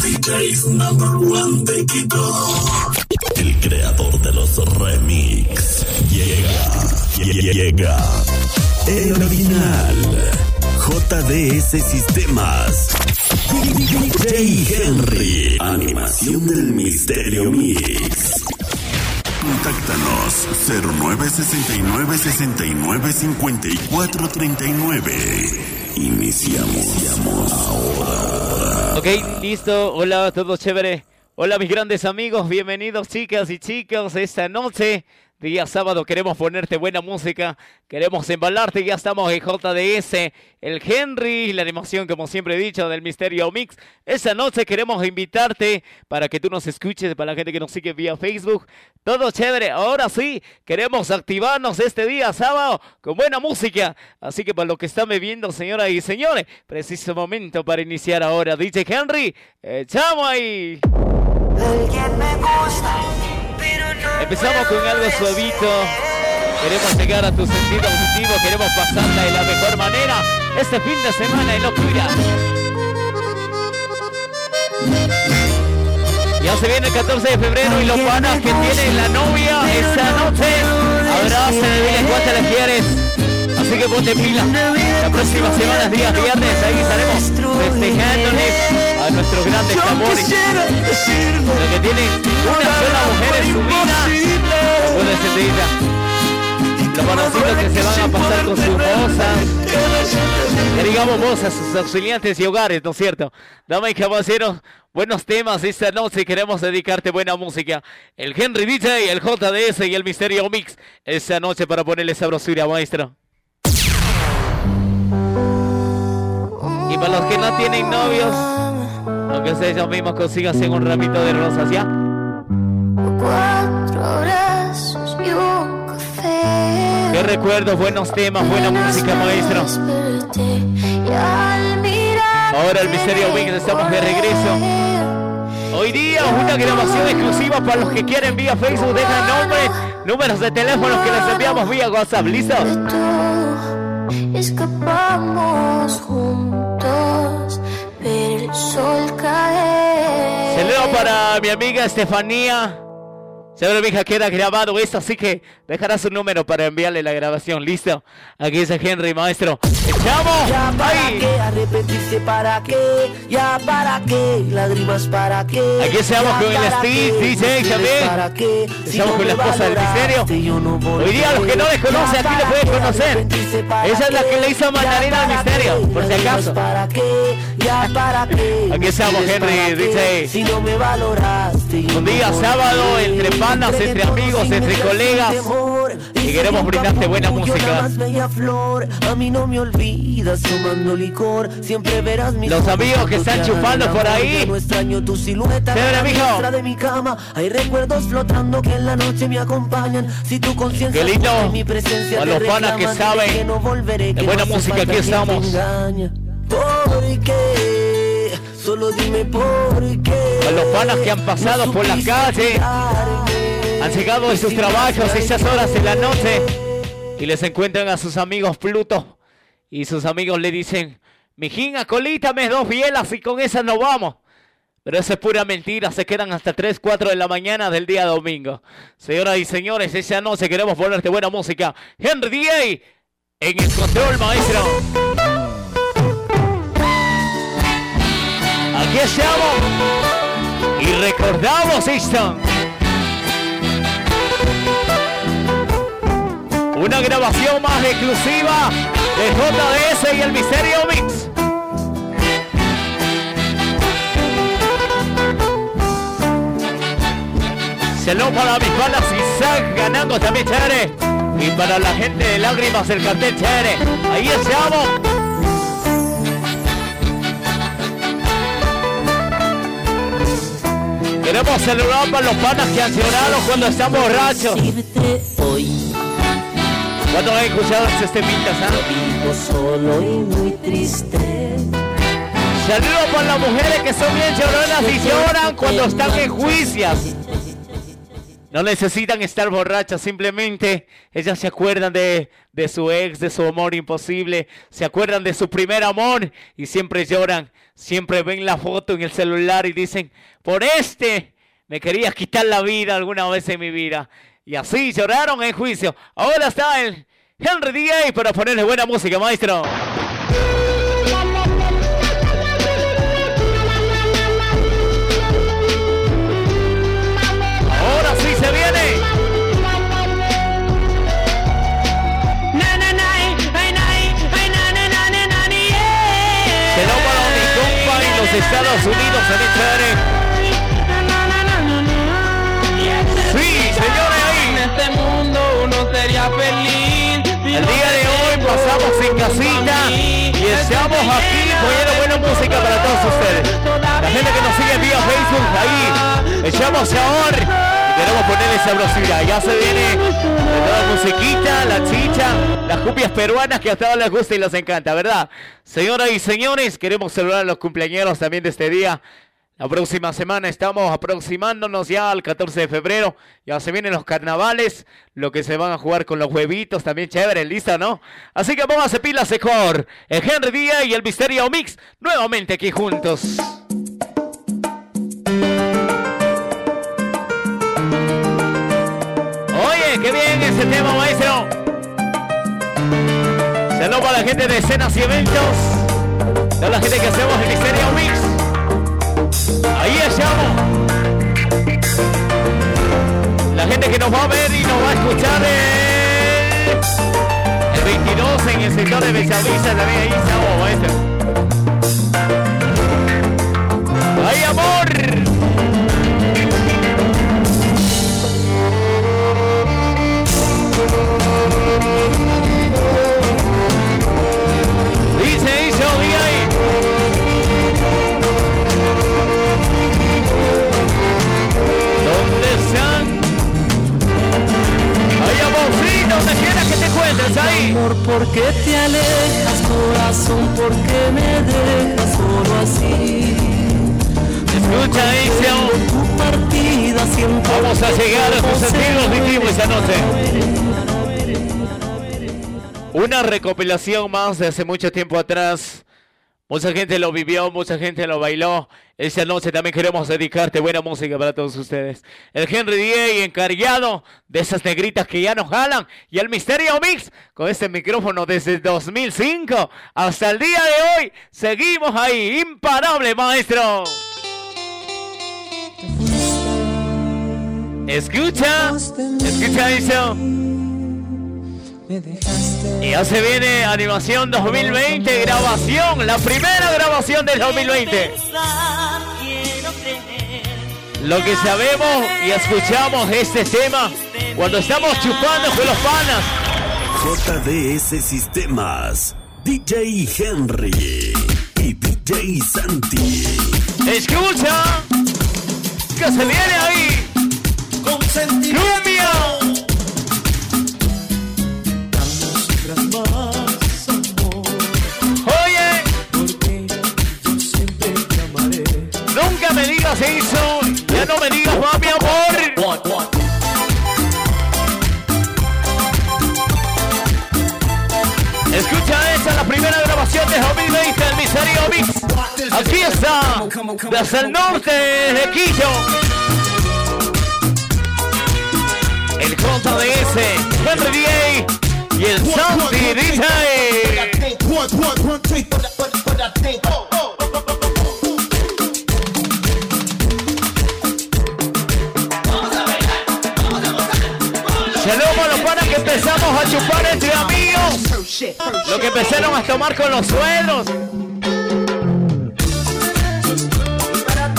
DJs number one de Quito. El creador de los remix llega, llega. El original. JDS Sistemas. DJ Henry. Animación del Misterio Mix. Contáctanos 0969 69 54 39. Iniciamos ahora. Ok, listo. Hola, todo chévere. Hola mis grandes amigos, bienvenidos chicas y chicos esta noche. Día sábado queremos ponerte buena música, queremos embalarte, ya estamos en JDS, el Henry, la animación como siempre he dicho del Misterio Mix. Esta noche queremos invitarte para que tú nos escuches, para la gente que nos sigue vía Facebook. Todo chévere, ahora sí, queremos activarnos este día sábado con buena música. Así que para lo que están viendo, señoras y señores, preciso momento para iniciar ahora. DJ Henry, echamos ahí. Empezamos con algo suavito. Queremos llegar a tu sentido auditivo, queremos pasarla de la mejor manera este fin de semana en locura. Ya se viene el 14 de febrero y los panas que tienen la novia esta noche, abraza, dile cuánto le quieres. Así que ponte pila. La próxima semana, días viernes, ahí estaremos festejándoles a nuestros grandes amores. Lo que tienen una sola mujer en su vida. Puede ser los conocidos que se van a pasar con sus mozas, que digamos mozas, sus auxiliantes y hogares, ¿no es cierto? Dame y caballeros, buenos temas esta noche, queremos dedicarte buena música. El Henry DJ, el JDS y el Misterio Mix, esta noche para ponerle sabrosura, maestro. Y para los que no tienen novios, aunque sea ellos mismos consigan un ramito de rosas, ¿ya? Cuatro brazos y un café. Qué recuerdos, buenos temas, buena música, maestro. Ahora el Misterio Mix, estamos de regreso. Hoy día una grabación exclusiva para los que quieren vía Facebook. Dejan nombres, números de teléfonos que les enviamos vía WhatsApp. ¿Listo? tú escapamos juntos, ver el sol caer. Saludo para mi amiga Estefanía. Seguro mi hija queda grabado esto, así que dejará su número para enviarle la grabación. ¿Listo? Aquí es Henry, maestro. ¡Echamos! Ya para ¡Ahí! qué, arrepentirse para qué, ya para qué, lágrimas para qué. Aquí estamos con el Steve, DJ también. para qué, Estamos con me la esposa del misterio. no Hoy día los que no les conoce, Ya aquí le para pueden conocer. Esa es la que le hizo ya mandarina al misterio, por si acaso. para qué, ya para qué, Aquí estamos, Henry, DJ. Si no me valoraste, Un día sábado, entre entre amigos, entre colegas. Y queremos brindarte buena música. la más bella flor. A mí no me olvidas tomando licor. Siempre verás mis Los amigos que están chupando por ahí. No extraño tu silueta Chévere, la mijo. diestra de mi cama. Hay recuerdos flotando que en la noche me acompañan. Si tu conciencia Qué lindo. sabe mi presencia A los panas que saben no volveré, de que buena música, aquí estamos. engaña. ¿Por qué? Solo dime por qué. A los panas que han pasado por la calle. Han llegado de sus trabajos esas horas de la noche y les encuentran a sus amigos Pluto y sus amigos le dicen, mijín, acolítame dos bielas y con esas nos vamos. Pero eso es pura mentira, se quedan hasta 3, 4 de la mañana del día domingo. Señoras y señores, esa noche queremos ponerte buena música. Henry D.A. en el control, maestro. Aquí estamos y recordamos esto. Una grabación más exclusiva de JDS y el Misterio Mix. Saludos para mis balas y Zack ganando también chévere. Y para la gente de lágrimas del cartel chévere. Ahí estamos. Queremos celebrar para los panas que han llorado cuando están borrachos. ¿Cuándo han escuchado este temitas, ah? vivo solo y muy triste. Saludos para las mujeres que son bien lloronas y lloran cuando están en juicias. No necesitan estar borrachas, simplemente ellas se acuerdan de, de su ex, de su amor imposible, se acuerdan de su primer amor y siempre lloran, siempre ven la foto en el celular y dicen, por este me querías quitar la vida alguna vez en mi vida. Y así lloraron en juicio. Ahora está el Henry DJ para ponerle buena música, maestro. Ahora sí se viene. Se lo para mi compa en los Estados Unidos en el Sí, señores, ahí. En este mundo uno sería feliz. El día de hoy pasamos en casita y estamos aquí poniendo buena música para todos ustedes. La gente que nos sigue vía Facebook, ahí echamos sabor y queremos ponerle sabrosidad. Ya se viene la musiquita, la chicha, las cupias peruanas que a todos les gusta y les encanta, ¿verdad? Señoras y señores, queremos celebrar a los cumpleaños también de este día. La próxima semana estamos aproximándonos ya al 14 de febrero. Ya se vienen los carnavales, lo que se van a jugar con los huevitos, también chévere, lista, ¿no? Así que vamos a pilas de cor. El Henry Díaz y el Misterio Mix, nuevamente aquí juntos. Oye, qué bien ese tema, maestro. Saludos para la gente de escenas y eventos. Toda la gente que hacemos el Misterio Mix. Ahí estamos. La gente que nos va a ver y nos va a escuchar el, el 22 en el sector de Bellavista también ahí estamos, maestro. ¡Ay, amor! Donde quiera que te encuentres ahí. Amor, ¿por qué te alejas, corazón? ¿Por qué me dejas solo así? Escucha, siempre Vamos a llegar a tus sentidos auditivos esa noche. Una recopilación más de hace mucho tiempo atrás. Mucha gente lo vivió, mucha gente lo bailó. Esa noche también queremos dedicarte buena música para todos ustedes. El Henry DJ encargado de esas negritas que ya nos jalan. Y el Misterio Mix con este micrófono desde 2005 hasta el día de hoy. Seguimos ahí, imparable maestro. Escucha, escucha eso. Y ya se viene animación 2020, grabación, la primera grabación del 2020. Lo que sabemos y escuchamos este tema cuando estamos chupando con los panas. JDS Sistemas, DJ Henry y DJ Santi. Escucha, que se viene ahí. Cumbia. Digas eso, ya no me digas mi amor. Escucha esa, la primera grabación de 2020 del Miserio Mix. Aquí está, desde el norte de Quillo. El JDS, Henry DA y el Santi DJ. Saludos a los panas que empezamos a chupar entre amigos. Lo que empezaron a tomar con los suelos.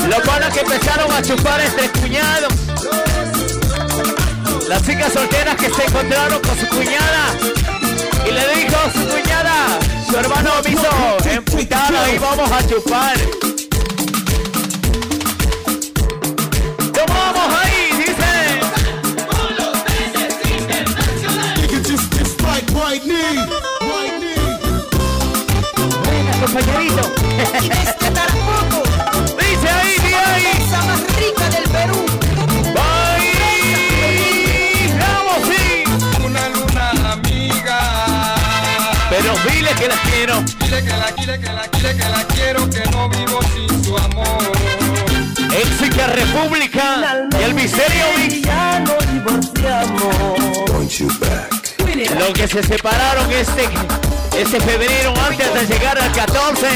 Los panas que empezaron a chupar entre cuñados. Las chicas solteras que se encontraron con su cuñada. Y le dijo su cuñada, su hermano hizo emputada y vamos a chupar. compañerito. Y disfrutar poco. Dice ahí, mi ahí. La más rica del Perú. ¡Vamos, sí! Una luna amiga. Pero dile que la quiero. Dile que la, dile que la, dile que la quiero, que no vivo sin su amor. Éxica República y el misterio Mix. Los que se separaron este este febrero antes de llegar al 14.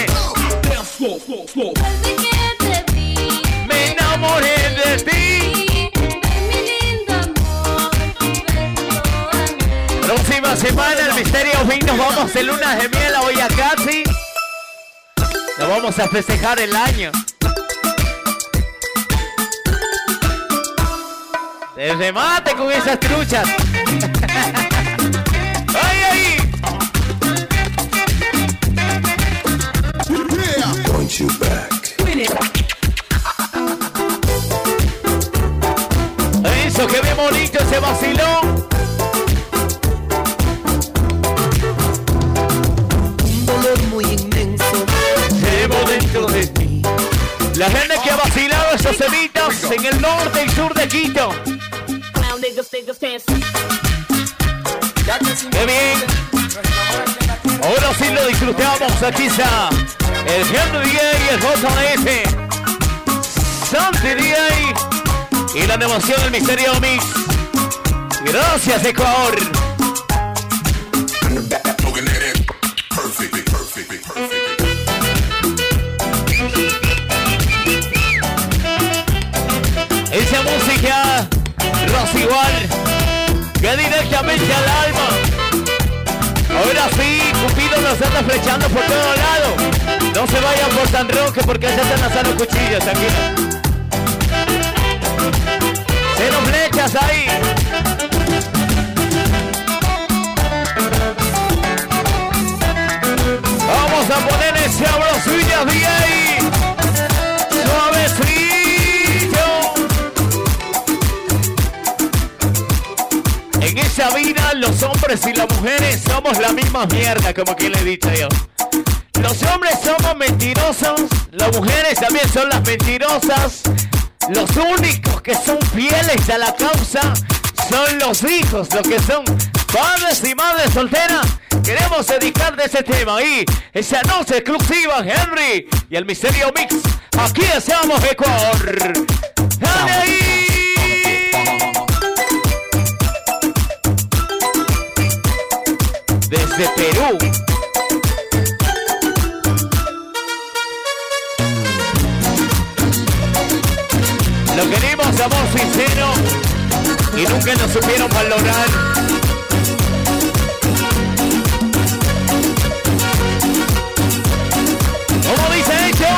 Desde que te vi, Me enamoré de ti. Próxima semana el misterio nos vamos de luna de miel a Boyacá, Nos vamos a festejar el año. Desde mate con esas truchas. Want you back. Eso, que bien bonito ese vacilón. Un dolor muy inmenso. Llevo dentro de ti. La gente que ha vacilado esos semitas en el norte y sur de Quito. ¡Qué bien! Ahora sí lo disfrutamos. Aquí está el Henry DJ y el JS. Santi DJ y la animación del Misterio Mix. Gracias, Ecuador. Esa música rosigual que directamente al alma. Ahora sí, Cupido nos anda flechando por todo lado. No se vayan por San Roque porque allá están lanzando cuchillos, tranquilo. Cero flechas ahí. Vamos a poner ese abrosillas de ahí. Hombres y las mujeres somos la misma mierda, como quien le he dicho yo. Los hombres somos mentirosos, las mujeres también son las mentirosas. Los únicos que son fieles a la causa son los hijos, los que son padres y madres solteras. Queremos dedicar de ese tema y esa noche exclusiva, Henry y el Misterio Mix. Aquí estamos, Ecuador. ¡Dale ahí! Desde Perú. Lo queremos amor sincero y nunca nos supieron valorar. ¿Cómo dice hecho?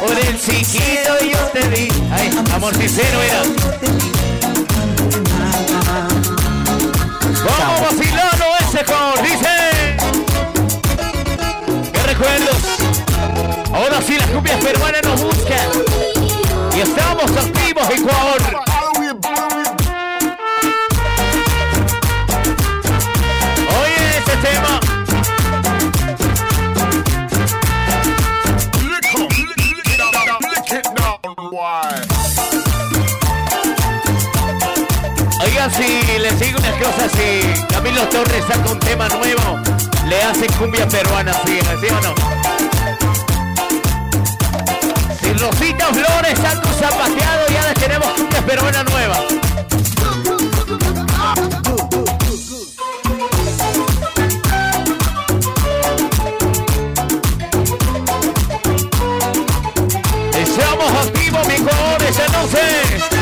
Por el chiquito yo te di. Ay, amor sincero era. Sí las cumbias peruanas nos buscan. Y estamos activos, Ecuador. Oye ese tema. 'em. Oigan, si les digo unas cosas, si Camilo Torres saca un tema nuevo, le hacen cumbia peruana, ¿sí, ¿sí o no? Si Rosita Flores un zapateado, ya les tenemos cumbia peruana nueva. Estamos activos, mi color, esa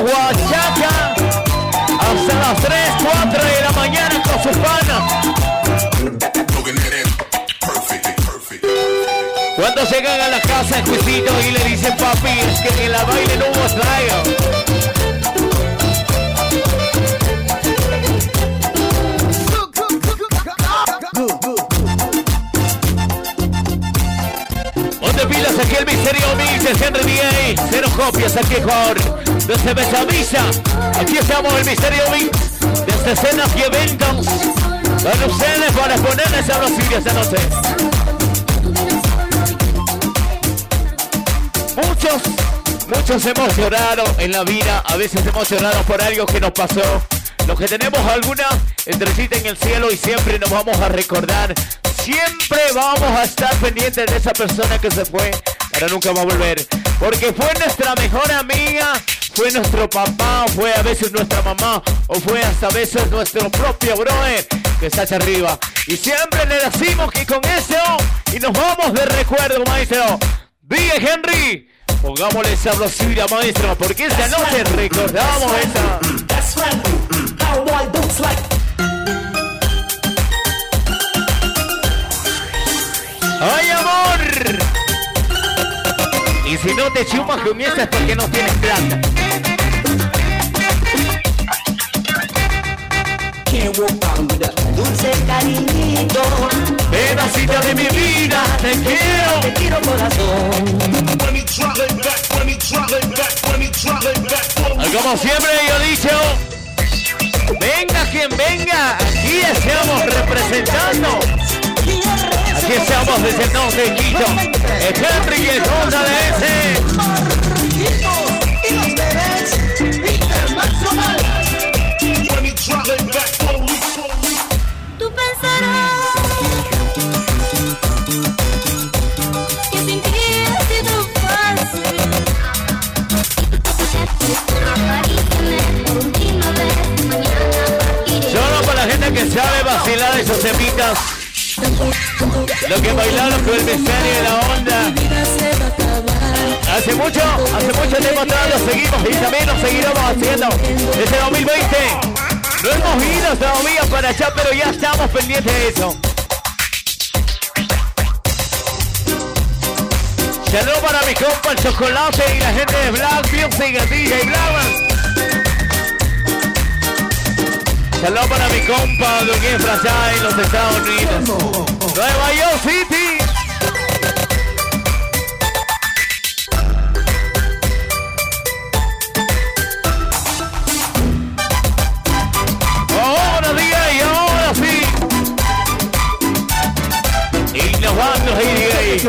guachaca hasta las 3, 4 de la mañana con sus panas. Cuando llegan a la casa, Juicito y le dicen papi, es que en la baile no hubo. ¿Dónde pilas aquí el misterio mix de Henry DA? Cero copias aquí Ecuador. Desde Besamisa, aquí estamos el misterio mix. Desde escenas y eventos. Para ustedes para ponerles a los sitios esta noche. Muchos, muchos hemos llorado en la vida. A veces hemos por algo que nos pasó. Los que tenemos alguna entrecita en el cielo y siempre nos vamos a recordar. Siempre vamos a estar pendientes de esa persona que se fue para nunca va a volver. Porque fue nuestra mejor amiga, fue nuestro papá, fue a veces nuestra mamá, o fue hasta a veces nuestro propio brother que está allá arriba. Y siempre le decimos que con eso, y nos vamos de recuerdo, maestro. Diga Henry, pongámosle sabrosura, maestro, porque esta noche recordamos esa. That's right. How boy boots like. ¡Ay, amor! Y si no te esa es porque no tienes plata. With a dulce cariñito. Pedacita de mi vida, te quiero. Te quiero corazón. Como siempre yo he dicho, venga quien venga, aquí estamos representando. Aquí estamos desde el norte de Quito. El Henry y bailaron con el misterio y la onda. Hace mucho, hace mucho tiempo atrás lo seguimos y también lo seguiremos haciendo desde 2020. No hemos ido todavía para allá, pero ya estamos pendientes de eso. Saludos para mi compa el chocolate y la gente de Black Music, DJ Black. Saludos para mi compa Efra allá en los Estados Unidos. Nueva York City. Ahora día y ahora sí. Innovando y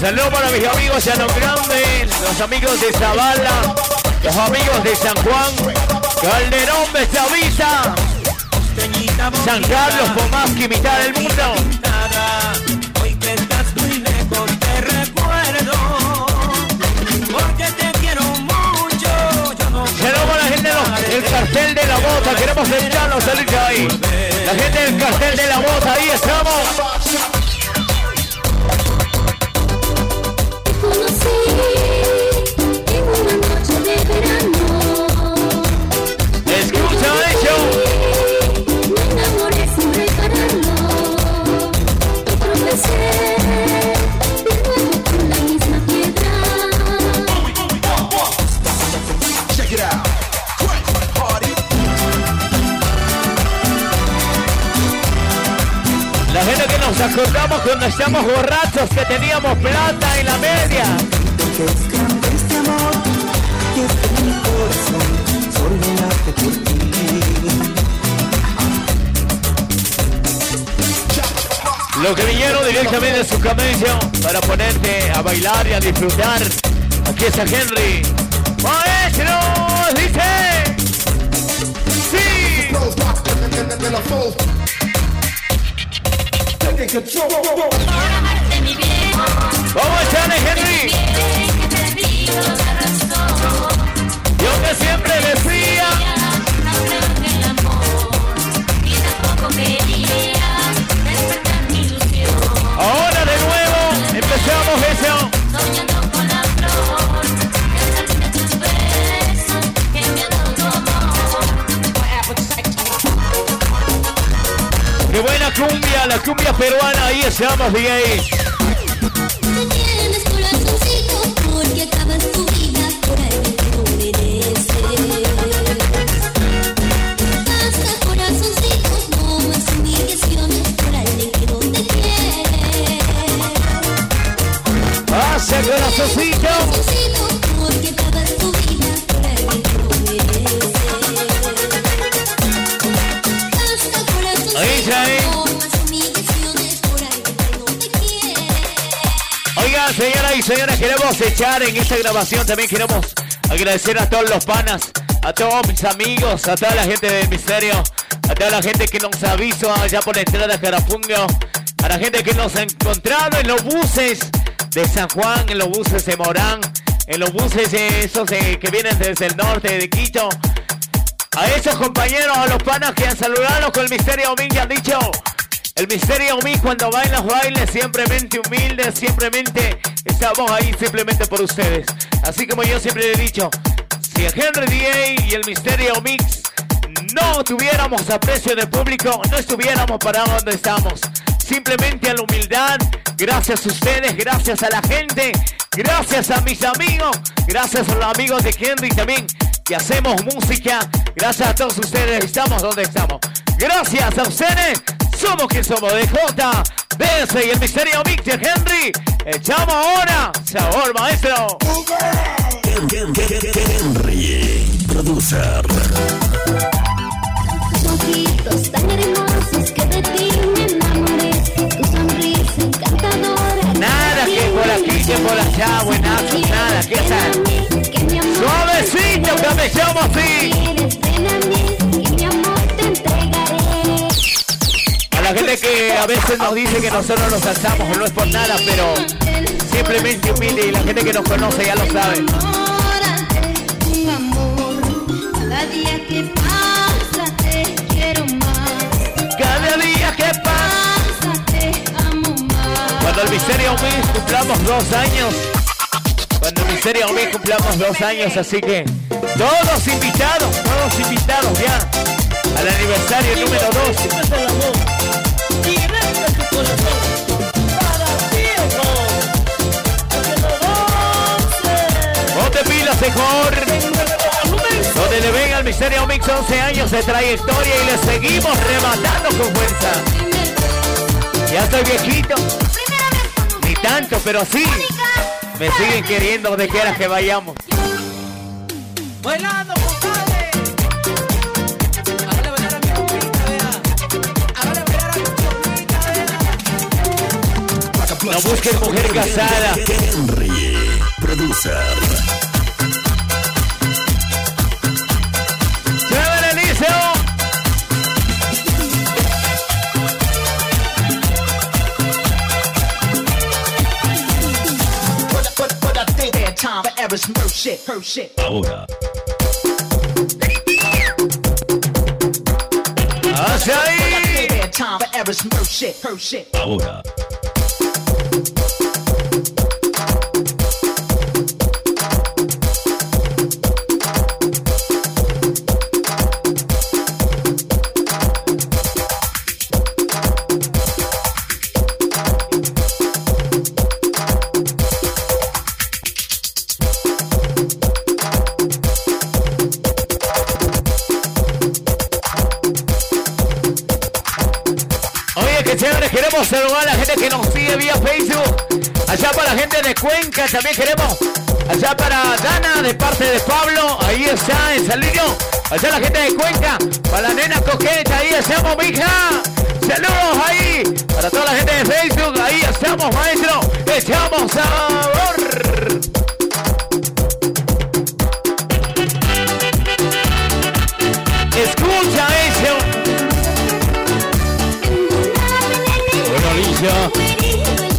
Saludos para mis amigos Llano Grande, los amigos de Zavala, los amigos de San Juan, Calderón, Bestavisa, San Carlos, Pomasqui, mitad del mundo. Hoy que estás muy lejos te recuerdo. Porque te quiero mucho. Yo no Saludos para la gente del cartel de la bota, queremos escucharlos salir de ahí. La gente del cartel de la bota, ahí estamos. Nos acordamos cuando estamos borrachos que teníamos plata en la media. Es que vinieron directamente de su camello para ponerte a bailar y a disfrutar. Aquí está Henry. ¡Vamos a echarle, Henry! Yo que siempre decía. La cumbia peruana, ahí DJ. Me tienes corazoncito porque acabas tu vida por alguien que no mereces. Basta corazoncito, no más humillaciones por alguien que no te quiere. Pasa, corazoncito. Señoras y señores, queremos echar en esta grabación, también queremos agradecer a todos los panas, a todos mis amigos, a toda la gente del misterio, a toda la gente que nos avisó allá por la entrada de Carapungo, a la gente que nos ha encontrado en los buses de San Juan, en los buses de Morán, en los buses de esos que vienen desde el norte de Quito. A esos compañeros, a los panas que han saludado con el misterio Ming y han dicho, el misterio Ming cuando bailas bailes, simplemente humildes, simplemente estamos ahí simplemente por ustedes. Así como yo siempre he dicho, si el Henry DA y el misterio Mix no tuviéramos aprecio del público, no estuviéramos para donde estamos. Simplemente a la humildad, gracias a ustedes, gracias a la gente, gracias a mis amigos, gracias a los amigos de Henry también, que hacemos música, gracias a todos ustedes, estamos donde estamos. Gracias a ustedes, somos quien somos, de J, BS y el misterio de Henry. Echamos ahora, sabor maestro. Hen- Hen- Hen- Henry, producer. Ojitos tan hermosos que de ti me enamoré. Tu sonrisa encantadora. Nada que por aquí, que por allá, buenazo, nada, ¿qué tal? Que Suavecito, que me llamo así. La gente que a veces nos dice que nosotros nos alzamos, no es por nada, pero simplemente humilde y la gente que nos conoce ya lo sabe. Cada día que pasa te quiero más. Más. Cuando el Misterio Mix cumplamos dos años. Cuando el Misterio Mix cumplamos dos años, así que todos invitados, todos invitados ya al aniversario número dos. Ponte pilas, mejor. Donde le ven al Misterio Mix 11 años de trayectoria y le seguimos rematando con fuerza. Ya estoy viejito, ni tanto, pero sí. Me siguen queriendo donde quiera que vayamos. Bailando, No busques mujer casada. Henry, producer. ¡Chévere, Liceo! But, but, but I queremos a la gente que nos sigue vía Facebook. Allá para la gente de Cuenca también queremos. Allá para Dana de parte de Pablo, ahí está en Salino. Allá la gente de Cuenca, para la nena coqueta, ahí estamos, mija. Saludos ahí. Para toda la gente de Facebook, ahí estamos, maestro. Echamos sabor. Bueno.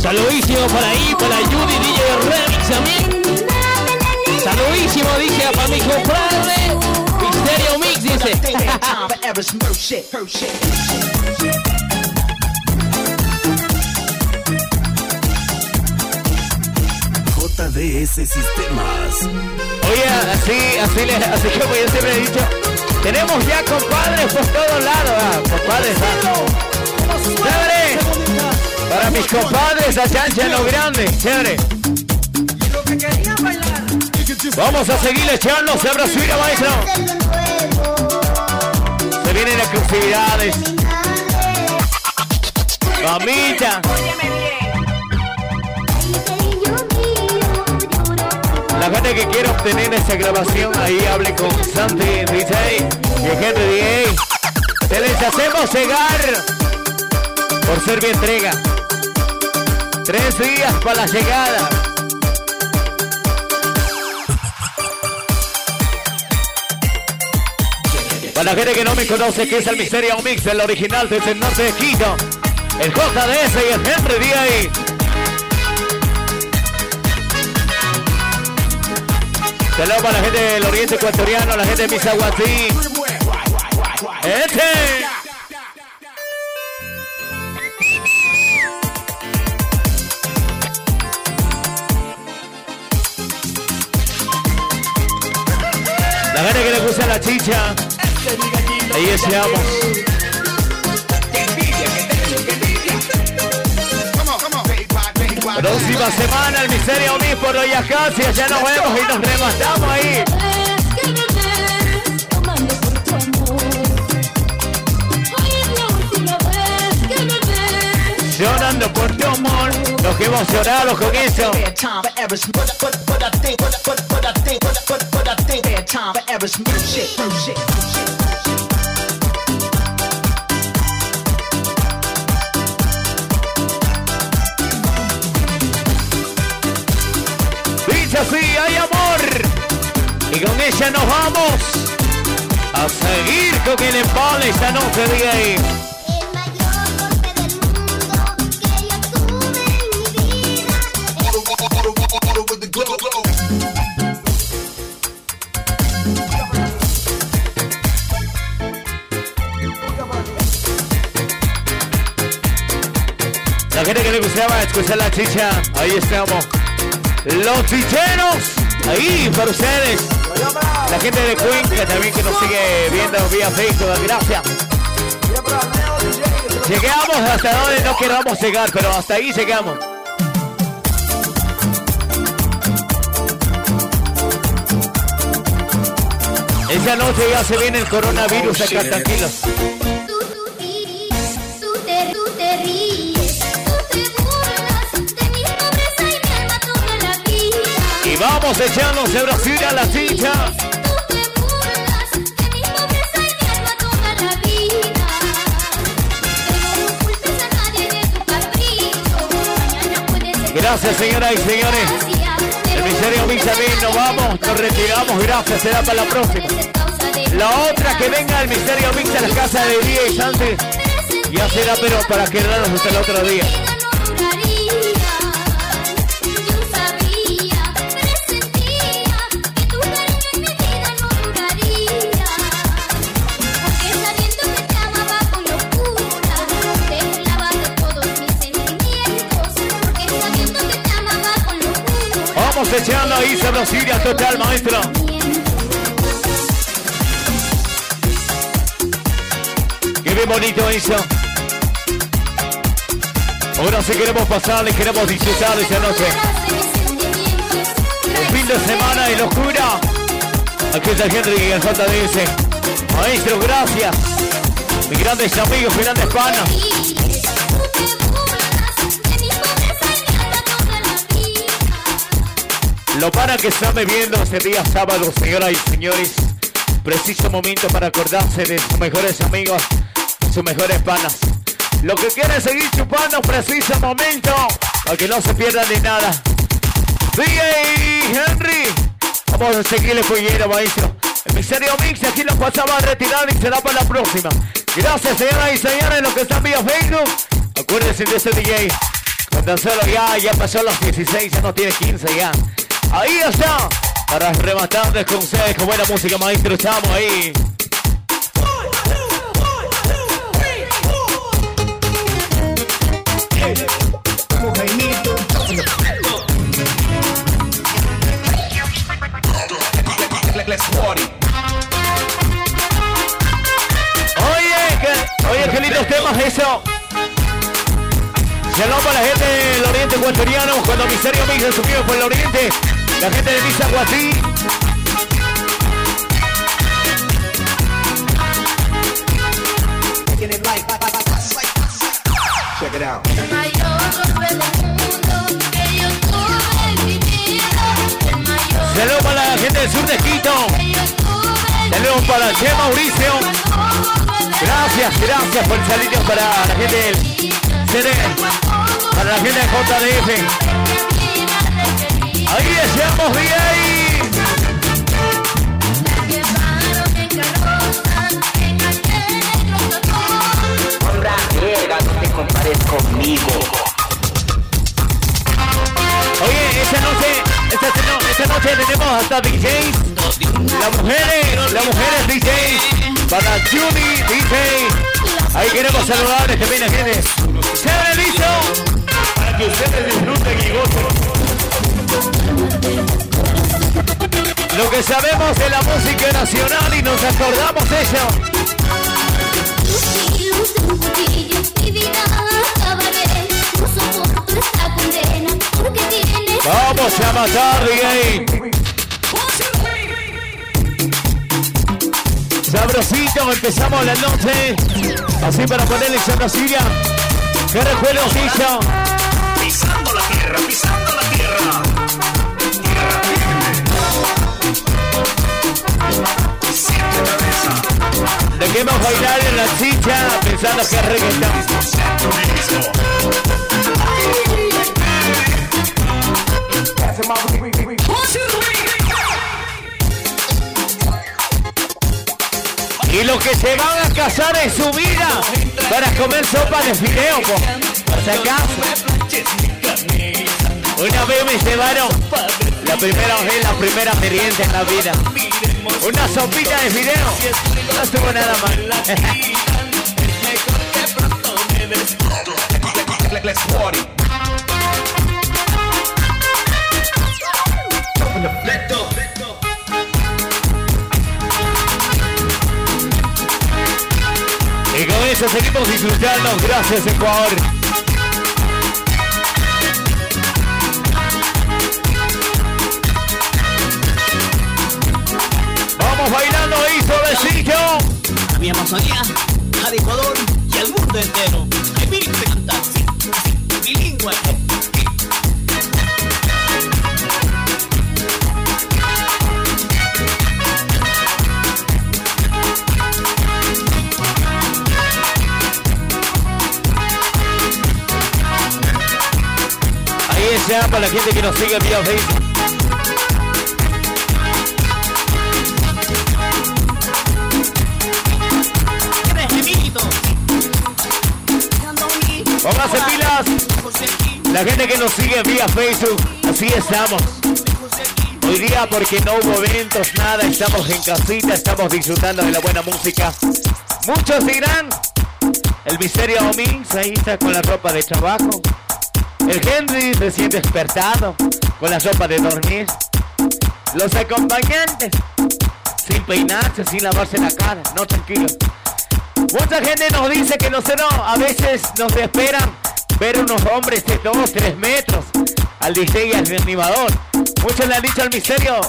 Saludísimo por ahí, para Judy DJ Remix también. Saludísimo, dice para mi compadre. Misterio Mix, dice. JDS Sistemas. Oye, así, así, le, así como yo siempre he dicho, tenemos ya compadres por todos lados, ah, compadres. ah. Para mis compadres allá en Llano Grande, chévere. Vamos a seguir echando, se suya, maestro. Se vienen exclusividades. Mamita, la gente que quiere obtener esa grabación, ahí hable con Santi DJ y el gente DJ. Se les hacemos llegar por ser mi entrega. Tres días para la llegada. Para la gente que no me conoce, que es el Misterio Mix, el original desde el norte de Quito. El JDS y el Henry D.A. Saludos para la gente del oriente ecuatoriano, la gente de Misahuatí. Este. Que le gusta la chicha. Ahí deseamos. Próxima semana el por hoy acá, si allá nos vemos y nos rematamos ahí. Llorando por tu amor, los que hemos llorado con eso. Dice así, hay amor. Y con ella nos vamos a seguir con el empale esta noche ahí. Gente que le gustaba escuchar la chicha, ahí estamos. Los chicheros, ahí para ustedes. La gente de Cuenca también que nos sigue viendo vía Facebook, gracias. Llegamos hasta donde no queramos llegar, pero hasta ahí llegamos. Esa noche ya se viene el coronavirus acá, tranquilos. A tu capricho. Mañana puede ser Gracias, señoras y señores. El misterio Mix también nos vamos, nos retiramos, gracias, será para la próxima. La otra que venga el misterio Mix a la casa de Día y Santi, ya será pero para quedarnos hasta el otro día. Locura. Vamos echando ahí sabrosilla total, maestro. Qué bien bonito eso. Ahora sí queremos pasar y queremos disfrutar de esta noche. El fin de semana y locura. Aquí está Henry y el JDS. Maestro, gracias. Mis grandes amigos, grandes panas. Lo para que están bebiendo este día sábado, señoras y señores. Preciso momento para acordarse de sus mejores amigos, sus mejores panas. Lo que quieren seguir chupando, preciso momento, para que no se pierdan de nada. DJ Henry, vamos a seguirle pollero, maestro. El misterio mix aquí lo pasaba a retirar y será para la próxima. Gracias, señoras y señores, los que están vía Facebook. Acuérdense de ese DJ. Con tan solo ya, ya pasó los 16, ya no tiene 15 ya. Ahí está. Para rematar con ustedes con buena música, maestro. Estamos ahí. Oye, oye, qué temas eso. Para la gente del oriente ecuatoriano. Cuando Misterio Mix se subió por el oriente. La gente de Misa Guatí. Check it out. El mayor golpe del mundo que yo tuve en mi vida. El mayor Saludos para la gente del sur de Quito. Saludos para Che Mauricio. Gracias, gracias por el saludo para la gente del CD. Para la gente de JDF. Ahí deseamos cajón. Honra, verga, te compares conmigo. Oye, esta noche, esta, esta noche tenemos hasta DJs. Las mujeres, las mujeres DJs. Para Judy DJ. Ahí queremos saludarles también a gente. ¡Chévere, listo! Para que ustedes disfruten y gocen. Que sabemos de la música nacional y nos acordamos de tienes Vamos a matar, DJ. Sabrosito, empezamos la noche. Así para ponerle sabrosilla. ¿Qué recuerdos hizo? Pisando la tierra, pisando la. Tierra Dejemos bailar en la chicha pensando que es reggaetón. Y los que se van a casar en su vida para comer sopa de fideo, po. por si acaso. Una vez me llevaron la primera vez, la primera merienda en la vida. Una sopita de fideo. No estuvo nada mal. Let's party. Go. y con eso seguimos disfrutando. Gracias, Ecuador. Vamos bailando suavecito. A mi Amazonía, al Ecuador y al mundo entero. Hay mil de cantar, sí, sí, bilingüe. Ahí está para la gente que nos sigue vía Facebook. Pónganse pilas. La gente que nos sigue vía Facebook. Así estamos. Hoy día porque no hubo eventos, nada, estamos en casita, estamos disfrutando de la buena música. Muchos dirán, el misterio Mix ahí está con la ropa de trabajo. El Henry recién despertado con la ropa de dormir. Los acompañantes sin peinarse, sin lavarse la cara, no tranquilo. Mucha gente nos dice que nosotros a veces nos esperan ver unos hombres de 2, 3 metros al DJ y al animador. Muchos le han dicho al misterio,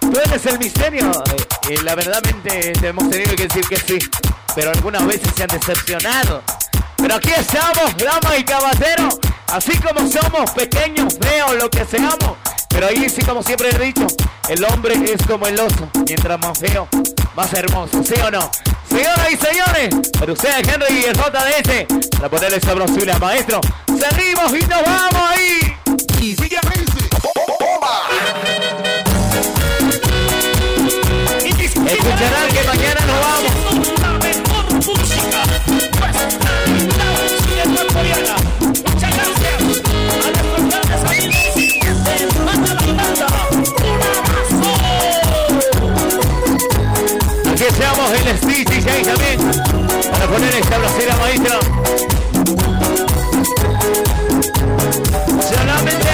tú eres el misterio. Eh, Y la verdadmente hemos tenido que decir que sí, pero algunas veces se han decepcionado. Pero aquí estamos, damas y caballeros, así como somos, pequeños, feos, lo que seamos. Pero ahí sí, como siempre he dicho, el hombre es como el oso, mientras más feo, más hermoso, ¿sí o no? Señoras y señores, para ustedes Henry y el JDS, para ponerle sabrosura, maestro, salimos y nos vamos ahí. Y sigue Escucharán que mañana nos vamos. que seamos el Speed DJ también para poner esta bracera maestra. Solamente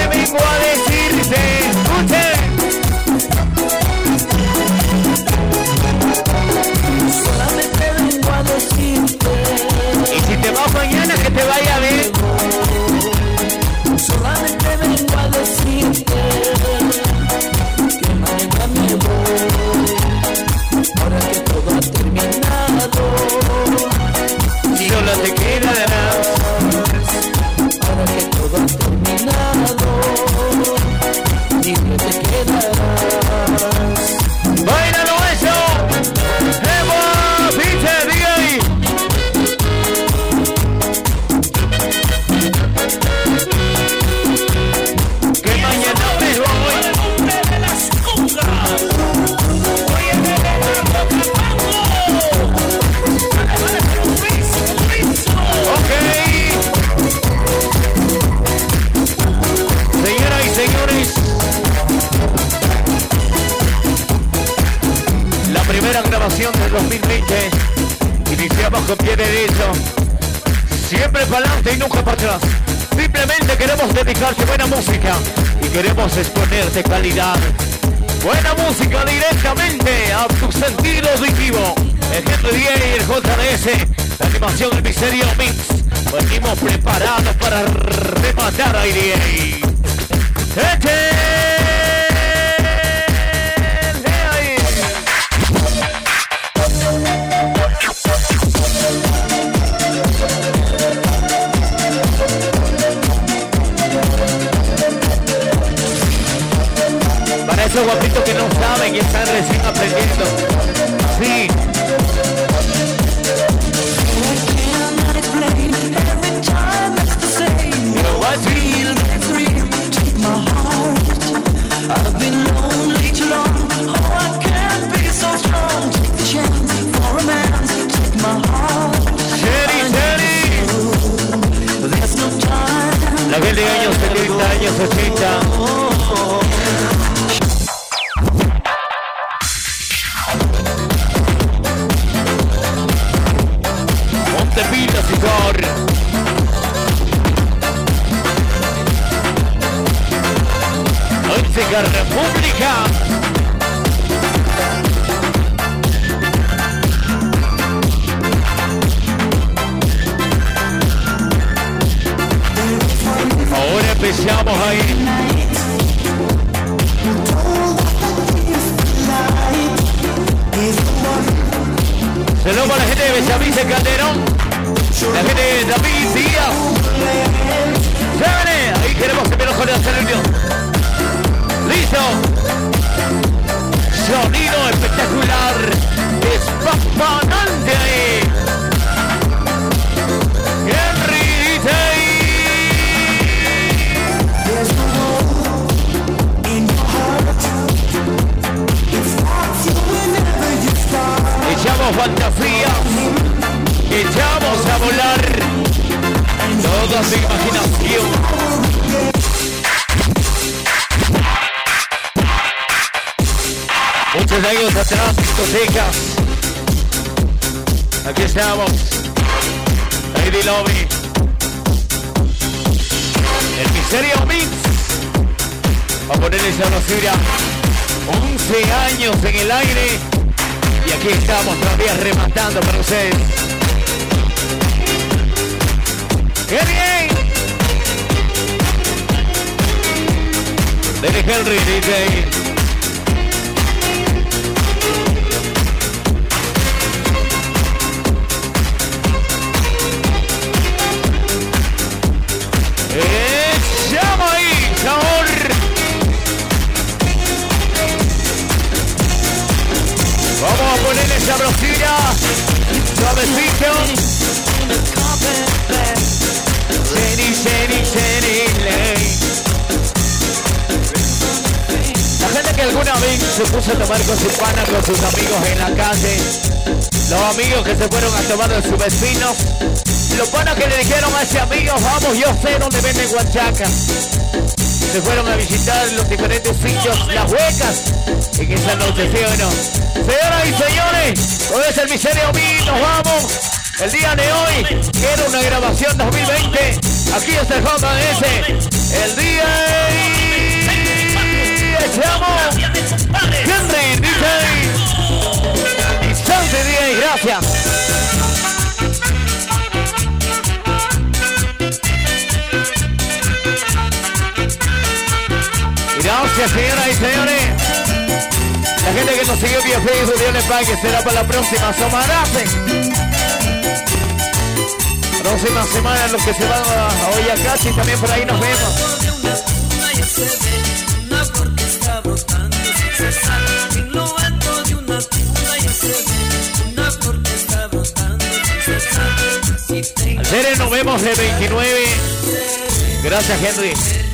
Venimos preparados para rematar a IDA. Para esos guapitos que no saben y están recién aprendiendo. Sí. 70, años 80. Montepila, Sigor. Música República. Empezamos ahí. Saludos para la gente de Bellavista Calderón. La gente de David Díaz. ¡Chévere! Ahí queremos que me lo hacer el ¡Listo! Sonido espectacular. Espampanante ahí. Echamos fantasía, echamos a volar toda su imaginación. Muchos años atrás, discotecas. Aquí estamos. Lady Lobby. El misterio Mix. A ponerle esa basura. 11 años en el aire. Aquí estamos todavía rematando para ustedes. ¡Qué bien! Dele Henry, DJ. Sabrosilla, suavecito. Seri, seri, ley. La gente que alguna vez se puso a tomar con sus panas, con sus amigos en la calle, los amigos que se fueron a tomar con sus vecinos, los panas que le dijeron a ese amigo, vamos, yo sé dónde venden guachaca. Se fueron a visitar los diferentes sitios, las huecas, en esa noche, ¿sí o no? Señoras y señores, es el Misterio Mí, nos vamos. El día de hoy era una grabación 2020. Aquí está el JS. El día echamos Henry DJ y DJ. Gracias. Gracias, señoras y señores. La gente que nos siguió vía Facebook, Dios les pague. Será para la próxima semana. Próxima semana los que se van a y también por ahí nos vemos. Seres nos vemos el 29. Gracias Henry.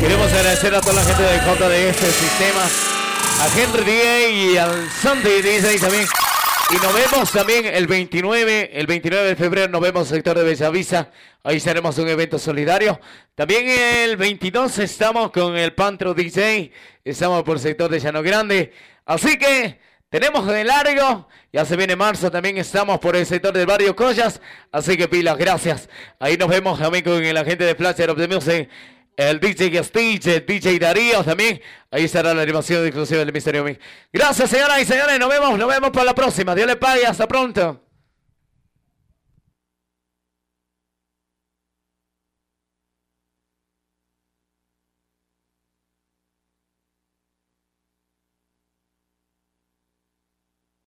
Queremos agradecer a toda la gente de contra de este sistema. A Henry DJ y al Sunday DJ también. Y nos vemos también el 29, el 29 de febrero nos vemos en el sector de Bellavista. Ahí estaremos un evento solidario. También el 22 estamos con el Pantro DJ. Estamos por el sector de Llano Grande. Así que Tenemos de largo, ya se viene marzo, también estamos por el sector del barrio Collas, así que pilas, gracias. Ahí nos vemos también con la gente de Flasher of the Music, el DJ Stitch, el DJ Darío también. Ahí estará la animación exclusiva del Misterio Mix. Gracias, señoras y señores, nos vemos, nos vemos para la próxima. Dios les pague, hasta pronto.